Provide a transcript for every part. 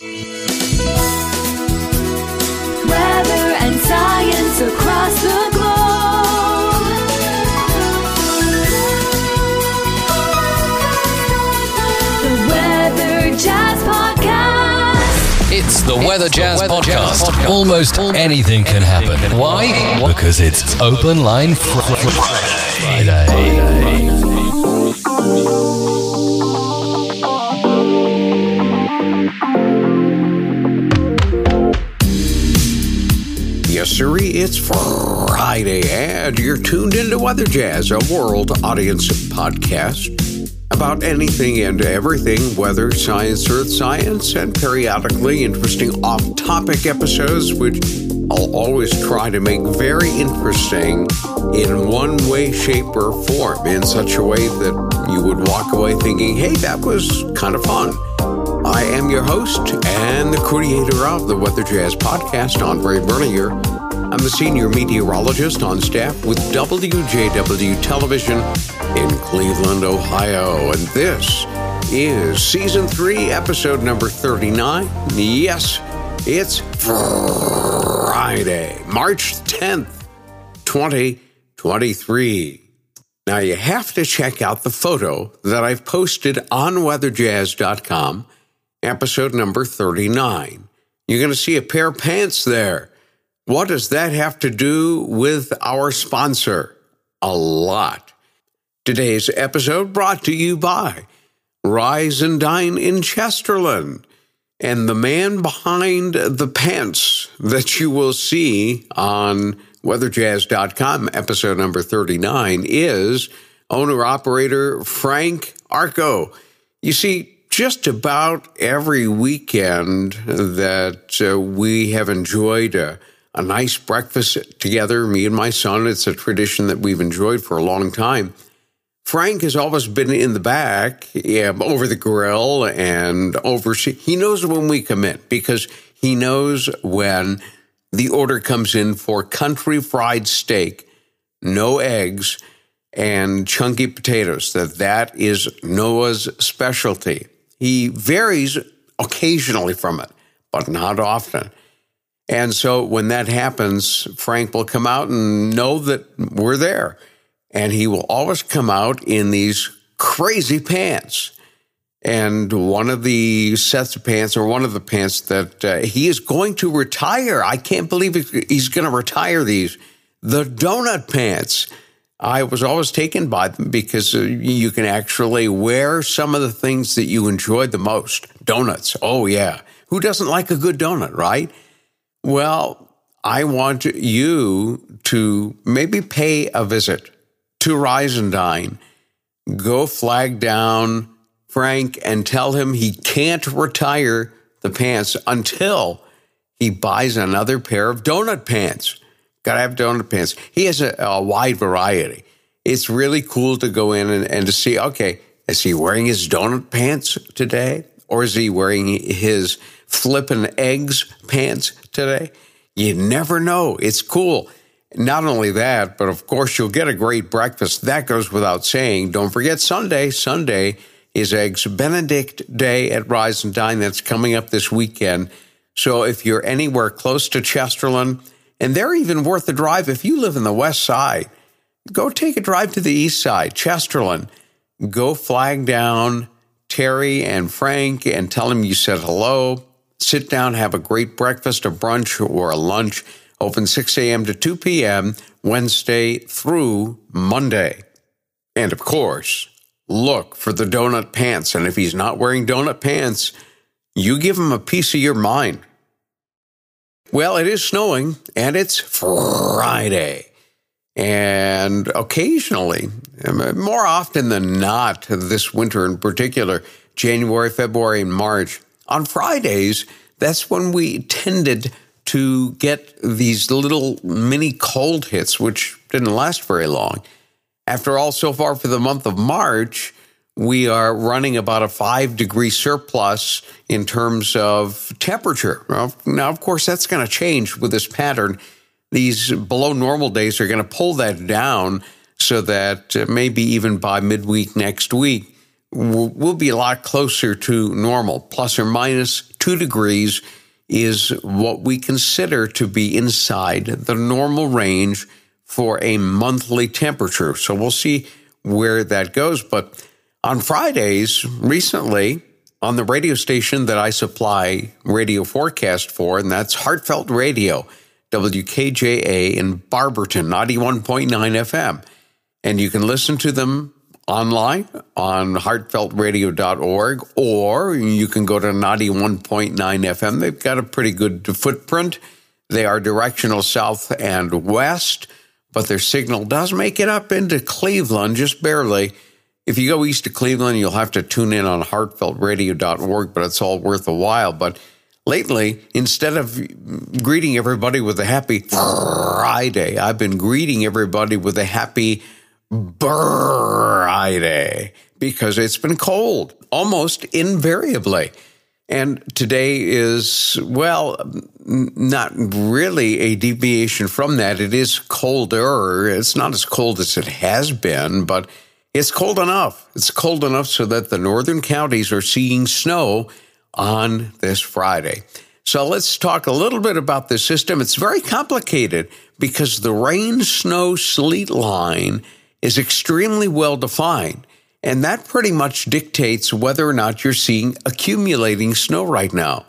Weather and science across the globe. The Weather Jazz Podcast. It's the Weather Jazz, podcast. Almost anything can happen. Why? Because it's Open Line Fr- Fr- Friday. Yes, it's Friday, and you're tuned into Weather Jazz, a world audience podcast about anything and everything weather, science, earth science, and periodically interesting off topic episodes, which I'll always try to make very interesting in one way, shape, or form, in such a way that you would walk away thinking, hey, that was kind of fun. I am your host and the creator of the Weather Jazz podcast, Andre Bernier. I'm the senior meteorologist on staff with WJW Television in Cleveland, Ohio. And this is season three, episode number 39. Yes, it's Friday, March 10th, 2023. Now, you have to check out the photo that I've posted on weatherjazz.com, episode number 39. You're going to see a pair of pants there. What does that have to do with our sponsor? A lot. Today's episode brought to you by Rise and Dine in Chesterland. And the man behind the pants that you will see on weatherjazz.com, episode number 39, is owner operator Frank Arko. You see, just about every weekend that uh, we have enjoyed a, a nice breakfast together, me and my son, it's a tradition that we've enjoyed for a long time. Frank has always been in the back, yeah, over the grill and over. He knows when we come in because he knows when the order comes in for country fried steak, no eggs, and chunky potatoes. That that is Noah's specialty. He varies occasionally from it, but not often. And so when that happens, Frank will come out and know that we're there. And he will always come out in these crazy pants. And one of the sets of pants, or one of the pants that uh, he is going to retire. I can't believe he's going to retire these. The donut pants. I was always taken by them because uh, you can actually wear some of the things that you enjoyed the most. Donuts. Oh, yeah. Who doesn't like a good donut, right? Well, I want you to maybe pay a visit to Rise and Dine. Go flag down Frank and tell him he can't retire the pants until he buys another pair of donut pants. Gotta have donut pants. He has a, a wide variety. It's really cool to go in and, and to see, okay, is he wearing his donut pants today? Or is he wearing his flippin' eggs pants today? You never know. It's cool. Not only that, but of course, you'll get a great breakfast. That goes without saying. Don't forget Sunday. Sunday is Eggs Benedict Day at Rise and Dine. That's coming up this weekend. So if you're anywhere close to Chesterland, and they're even worth the drive if you live in the west side, go take a drive to the east side, Chesterland. Go flag down Terry and Frank and tell them you said hello. Sit down, have a great breakfast, a brunch, or a lunch. Open 6 a.m. to 2 p.m., Wednesday through Monday. And of course, look for the donut pants. And if he's not wearing donut pants, you give him a piece of your mind. Well, it is snowing and it's Friday. And occasionally, um, more often than not, this winter in particular, January, February, and March, on Fridays, that's when we tended to get these little mini cold hits, which didn't last very long. After all, so far for the month of March, we are running about a five degree surplus in terms of temperature. Now, of course, that's going to change with this pattern. These below normal days are going to pull that down so that uh, maybe even by midweek next week, we'll be a lot closer to normal. Plus or minus two degrees is what we consider to be inside the normal range for a monthly temperature. So we'll see where that goes. But on Fridays, recently, on the radio station that I supply radio forecast for, and that's Heartfelt Radio, WKJA in Barberton, 91.9 FM. And you can listen to them online on heartfeltradio.org, or you can go to 91.9 FM. They've got a pretty good footprint. They are directional south and west, but their signal does make it up into Cleveland just barely. If you go east of Cleveland, you'll have to tune in on heartfeltradio.org, but it's all worth a while. But lately, instead of greeting everybody with a happy Friday, I've been greeting everybody with a happy Friday because it's been cold almost invariably. And today is, well, not really a deviation from that. It is colder. It's not as cold as it has been, but it's cold enough. It's cold enough so that the northern counties are seeing snow on this Friday. So let's talk a little bit about the system. It's very complicated because the rain, snow, sleet line is extremely well defined. And that pretty much dictates whether or not you're seeing accumulating snow right now.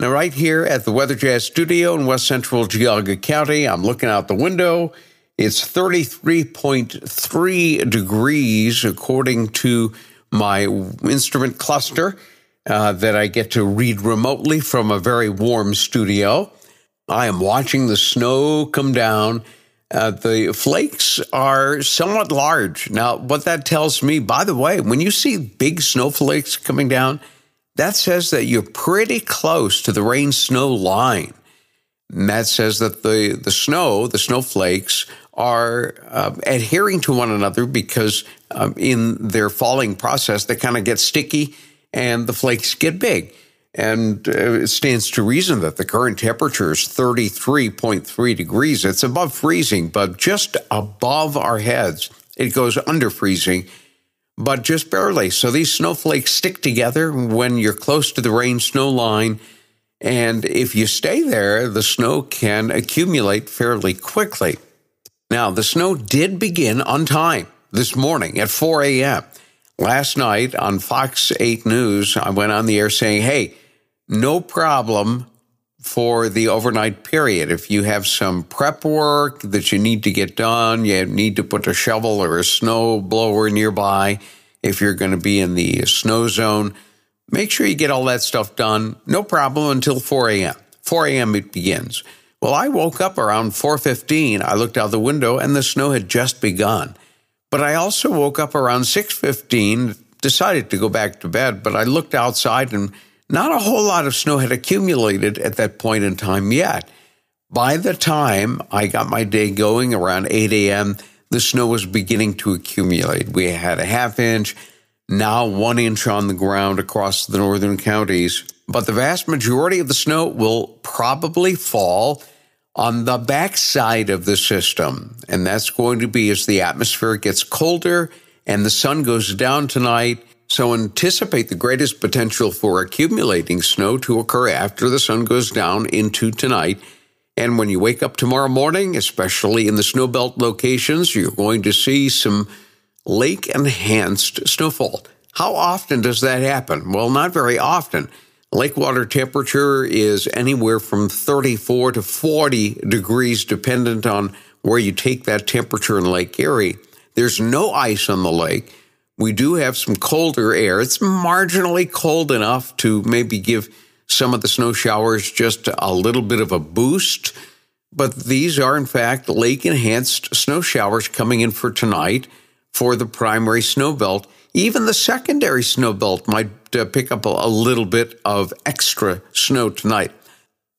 Now, right here at the Weather Jazz studio in west central Geauga County, I'm looking out the window. It's 33.3 degrees according to my instrument cluster uh, that I get to read remotely from a very warm studio. I am watching the snow come down uh, the flakes are somewhat large. Now, what that tells me, by the way, when you see big snowflakes coming down, that says that you're pretty close to the rain snow line. And that says that the, the snow, the snowflakes, are uh, adhering to one another because um, in their falling process, they kind of get sticky and the flakes get big. And uh, it stands to reason that the current temperature is 33.3 degrees. It's above freezing, but just above our heads. It goes under freezing, but just barely. So these snowflakes stick together when you're close to the rain snow line. And if you stay there, the snow can accumulate fairly quickly. Now, the snow did begin on time this morning at 4 a.m. Last night on Fox 8 News, I went on the air saying, hey, no problem for the overnight period. If you have some prep work that you need to get done, you need to put a shovel or a snow blower nearby. If you're going to be in the snow zone, make sure you get all that stuff done. No problem until 4 a.m. 4 a.m. it begins. Well, I woke up around 4:15. I looked out the window and the snow had just begun. But I also woke up around 6:15, decided to go back to bed, but I looked outside and not a whole lot of snow had accumulated at that point in time yet. By the time I got my day going around 8 a.m., the snow was beginning to accumulate. We had a half inch, now one inch on the ground across the northern counties. But the vast majority of the snow will probably fall on the backside of the system. And that's going to be as the atmosphere gets colder and the sun goes down tonight so anticipate the greatest potential for accumulating snow to occur after the sun goes down into tonight. And when you wake up tomorrow morning, especially in the snowbelt locations, you're going to see some lake enhanced snowfall. How often does that happen? Well, not very often. Lake water temperature is anywhere from 34 to 40 degrees, dependent on where you take that temperature in Lake Erie. There's no ice on the lake. We do have some colder air. It's marginally cold enough to maybe give some of the snow showers just a little bit of a boost. But these are, in fact, lake enhanced snow showers coming in for tonight for the primary snow belt. Even the secondary snow belt might uh, pick up a, a little bit of extra snow tonight.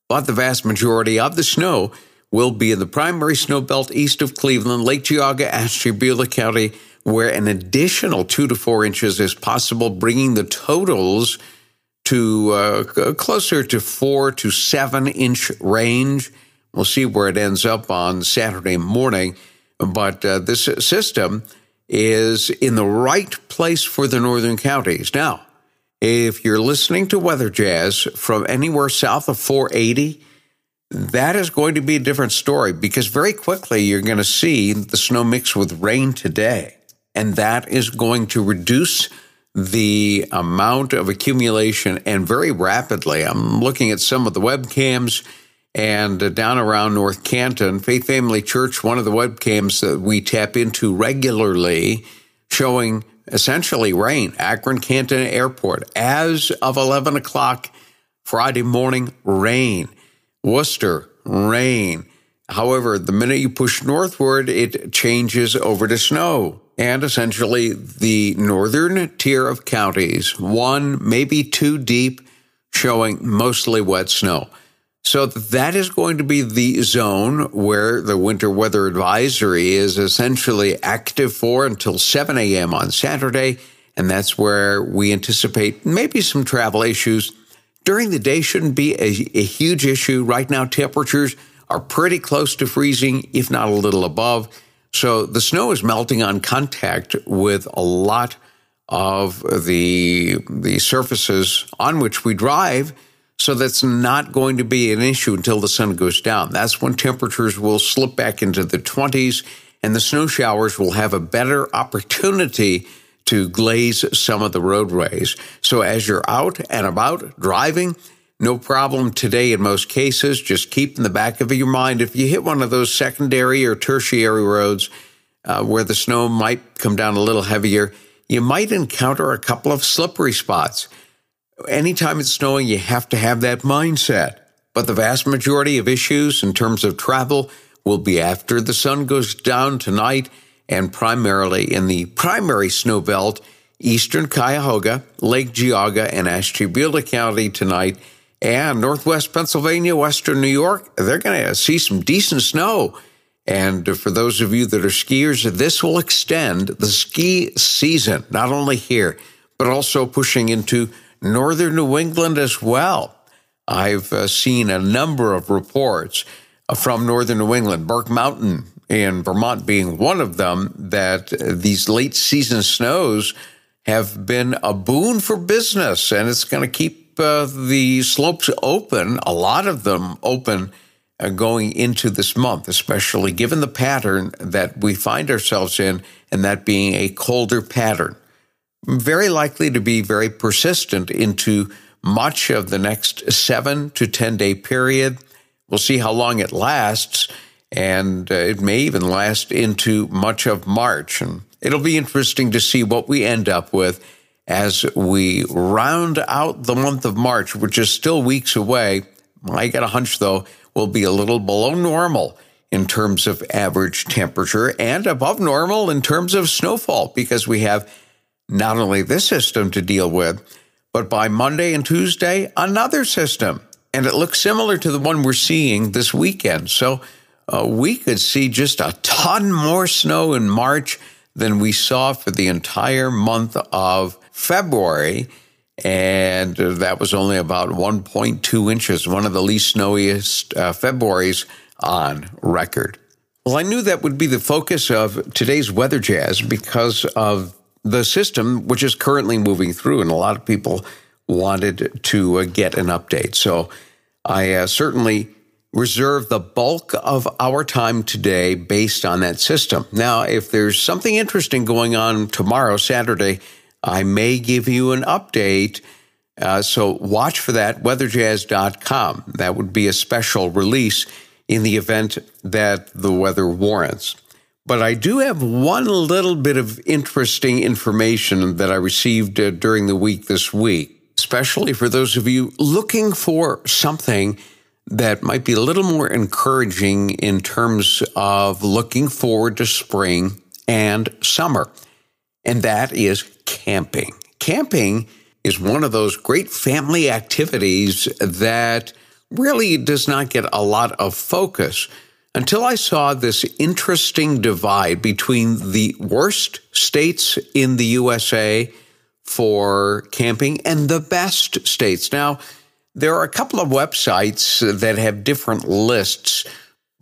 But the vast majority of the snow will be in the primary snow belt east of Cleveland, Lake Geauga, Ashtabula County, where an additional two to four inches is possible, bringing the totals to uh, closer to four to seven inch range. We'll see where it ends up on Saturday morning. But uh, this system is in the right place for the northern counties. Now, if you're listening to Weather Jazz from anywhere south of 480, that is going to be a different story because very quickly you're going to see the snow mix with rain today. And that is going to reduce the amount of accumulation and very rapidly. I'm looking at some of the webcams and uh, down around North Canton, Faith Family Church, one of the webcams that we tap into regularly, showing essentially rain. Akron Canton Airport, as of 11 o'clock Friday morning, rain. Wooster, rain. However, the minute you push northward, it changes over to snow. And essentially, the northern tier of counties, one, maybe two deep, showing mostly wet snow. So that is going to be the zone where the winter weather advisory is essentially active for until 7 a.m. on Saturday. And that's where we anticipate maybe some travel issues. During the day shouldn't be a, a huge issue. Right now, temperatures are pretty close to freezing, if not a little above. So the snow is melting on contact with a lot of the, the surfaces on which we drive. So that's not going to be an issue until the sun goes down. That's when temperatures will slip back into the 20s and the snow showers will have a better opportunity to glaze some of the roadways. So as you're out and about driving, no problem today in most cases. Just keep in the back of your mind if you hit one of those secondary or tertiary roads uh, where the snow might come down a little heavier, you might encounter a couple of slippery spots anytime it's snowing, you have to have that mindset. But the vast majority of issues in terms of travel will be after the sun goes down tonight and primarily in the primary snow belt, eastern Cuyahoga, Lake Geauga, and Ashtabula County tonight, and northwest Pennsylvania, western New York. They're going to see some decent snow. And for those of you that are skiers, this will extend the ski season, not only here, but also pushing into northern New England as well. I've uh, seen a number of reports uh, from northern New England, Burke Mountain in Vermont being one of them, that these late season snows have been a boon for business and it's going to keep uh, the slopes open, a lot of them open uh, going into this month, especially given the pattern that we find ourselves in, and that being a colder pattern very likely to be very persistent into much of the next seven to 10 day period. We'll see how long it lasts, and uh, it may even last into much of March. And it'll be interesting to see what we end up with as we round out the month of March, which is still weeks away. I got a hunch, though, we'll be a little below normal in terms of average temperature and above normal in terms of snowfall because we have not only this system to deal with, but by Monday and Tuesday, another system. And it looks similar to the one we're seeing this weekend. So uh, we could see just a ton more snow in March than we saw for the entire month of February. And that was only about 1.2 inches, one of the least snowiest uh, Februarys on record. Well, I knew that would be the focus of today's weather jazz because of the system, which is currently moving through, and a lot of people wanted to uh, get an update. So I uh, certainly reserve the bulk of our time today based on that system. Now, if there's something interesting going on tomorrow, Saturday, I may give you an update. Uh, so watch for that, weatherjazz.com. That would be a special release in the event that the weather warrants. But I do have one little bit of interesting information that I received uh, during the week this week, especially for those of you looking for something that might be a little more encouraging in terms of looking forward to spring and summer. And that is camping. Camping is one of those great family activities that really does not get a lot of focus until I saw this interesting divide between the worst states in the USA for camping and the best states. Now, there are a couple of websites that have different lists,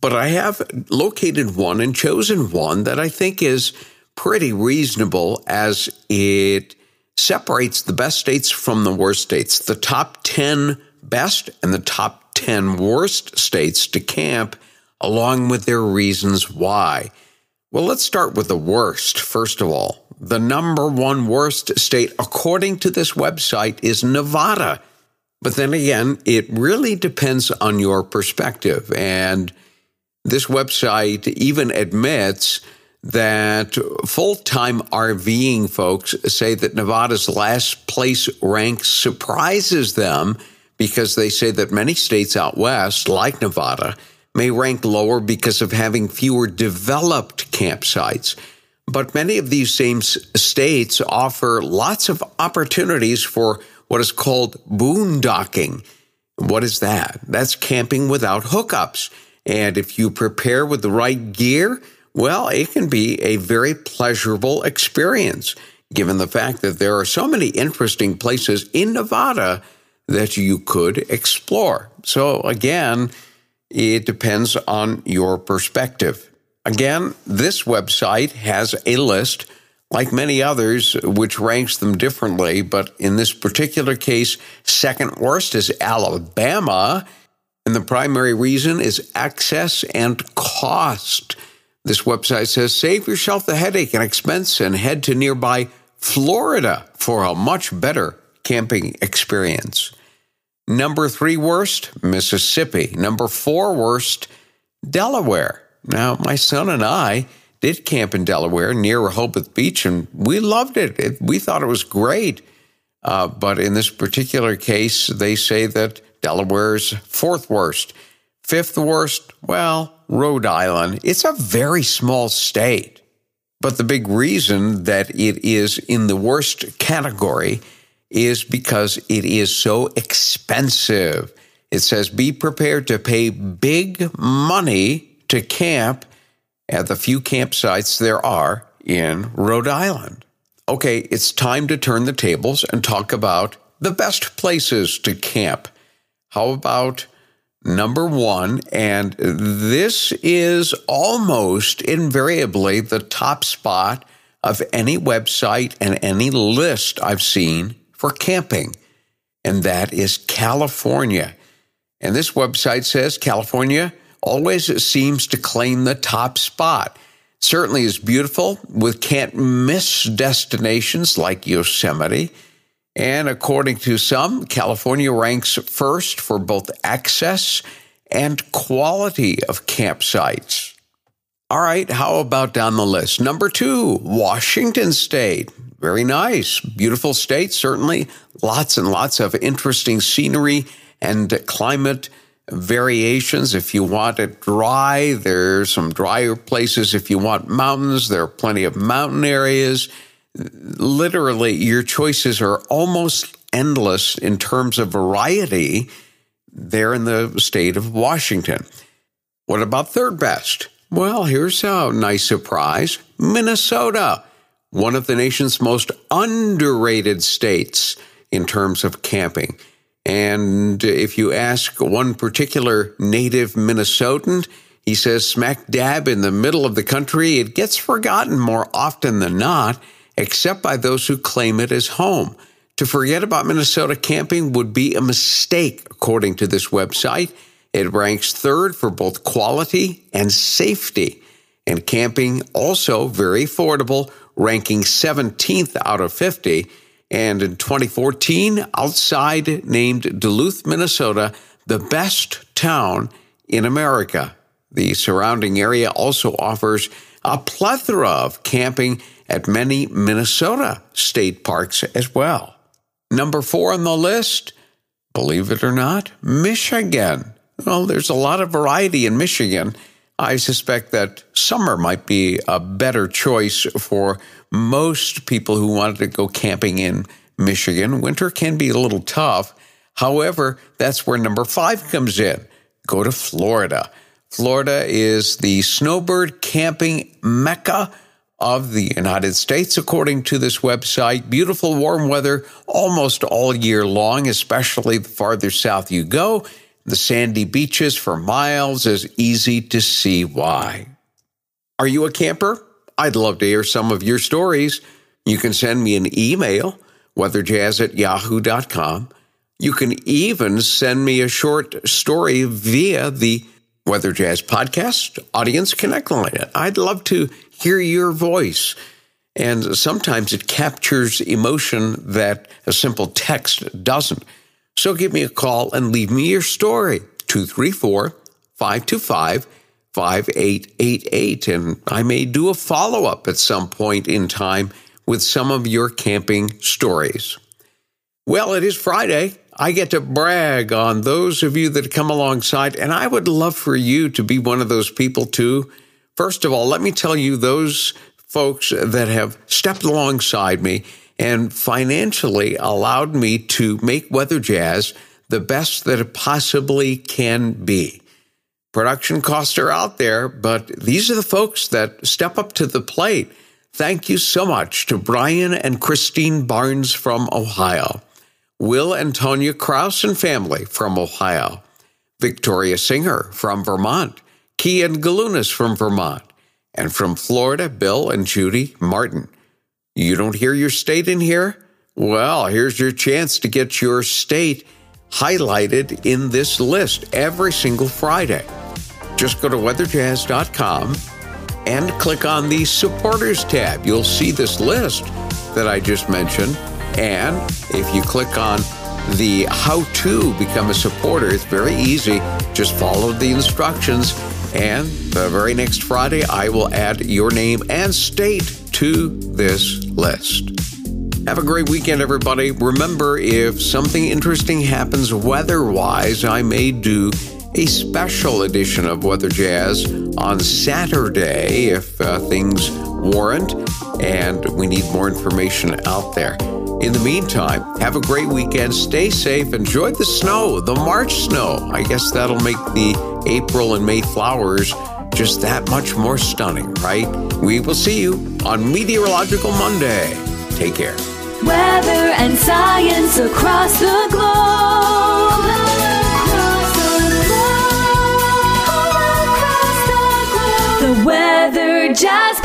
but I have located one and chosen one that I think is pretty reasonable as it separates the best states from the worst states. The top 10 best and the top 10 worst states to camp, along with their reasons why. Well, let's start with the worst, first of all. The number one worst state, according to this website, is Nevada. But then again, it really depends on your perspective. And this website even admits that full time RVing folks say that Nevada's last place rank surprises them because they say that many states out west, like Nevada, may rank lower because of having fewer developed campsites. But many of these same states offer lots of opportunities for what is called boondocking. What is that? That's camping without hookups. And if you prepare with the right gear, well, it can be a very pleasurable experience, given the fact that there are so many interesting places in Nevada that you could explore. So, again, it depends on your perspective. Again, this website has a list, like many others, which ranks them differently. But in this particular case, second worst is Alabama. And the primary reason is access and cost. This website says save yourself the headache and expense and head to nearby Florida for a much better camping experience. Number three worst, Mississippi. Number four worst, Delaware. Now, my son and I did camp in Delaware near Rehoboth Beach, and we loved it. it we thought it was great. Uh, but in this particular case, they say that Delaware's fourth worst. Fifth worst, well, Rhode Island. It's a very small state. But the big reason that it is in the worst category is because it is so expensive. It says be prepared to pay big money to camp at the few campsites there are in Rhode Island. Okay, it's time to turn the tables and talk about the best places to camp. How about number one, and this is almost invariably the top spot of any website and any list I've seen for camping, and that is California. And this website says California always seems to claim the top spot. Certainly is beautiful with can't miss destinations like Yosemite and according to some, California ranks first for both access and quality of campsites. All right, how about down the list? Number two, Washington State. Very nice. Beautiful state, certainly. Lots and lots of interesting scenery and climate variations. If you want it dry, there's some drier places. If you want mountains, there are plenty of mountain areas literally your choices are almost endless in terms of variety there in the state of Washington. What about third best? Well, here's a nice surprise Minnesota, one of the nation's most underrated states in terms of camping. And if you ask one particular native Minnesotan, he says smack dab in the middle of the country, it gets forgotten more often than not except by those who claim it as home. To forget about Minnesota camping would be a mistake, according to this website. It ranks third for both quality and safety. And camping also very affordable, ranking 17th out of 50. And in 2014, Outside named Duluth, Minnesota, the best town in America. The surrounding area also offers a plethora of camping at many Minnesota state parks as well. Number four on the list, believe it or not, Michigan. Well, there's a lot of variety in Michigan. I suspect that summer might be a better choice for most people who wanted to go camping in Michigan. Winter can be a little tough. However, that's where number five comes in. Go to Florida. Florida is the snowbird camping mecca of the United States, according to this website. Beautiful warm weather almost all year long, especially the farther south you go. The sandy beaches for miles is easy to see why. Are you a camper? I'd love to hear some of your stories. You can send me an email, weatherjazz at yahoo.com. You can even send me a short story via the Weather Jazz Podcast Audience Connect line. I'd love to hear your voice. And sometimes it captures emotion that a simple text doesn't. So give me a call and leave me your story. 234 525 5888. And I may do a follow up at some point in time with some of your camping stories. Well, it is Friday. I get to brag on those of you that come alongside, and I would love for you to be one of those people too. First of all, let me tell you those folks that have stepped alongside me and financially allowed me to make Weather Jazz the best that it possibly can be. Production costs are out there, but these are the folks that step up to the plate. Thank you so much to Brian and Christine Barnes from Ohio, Will and Tonya Kraus and family from Ohio, Victoria Singer from Vermont, Kian Galunas from Vermont, and from Florida, Bill and Judy Martin. You don't hear your state in here? Well, here's your chance to get your state highlighted in this list every single Friday. Just go to weatherjazz.com and click on the supporters tab. You'll see this list that I just mentioned. And if you click on the how to become a supporter, it's very easy. Just follow the instructions and the very next Friday, I will add your name and state to this list. Have a great weekend, everybody. Remember, if something interesting happens weather wise, I may do a special edition of Weather Jazz on Saturday if uh, things warrant and we need more information out there. In the meantime, have a great weekend. Stay safe. Enjoy the snow, the March snow. I guess that'll make the April and May flowers just that much more stunning, right? We will see you on Meteorological Monday. Take care. Weather and science across the globe. Weather Jazz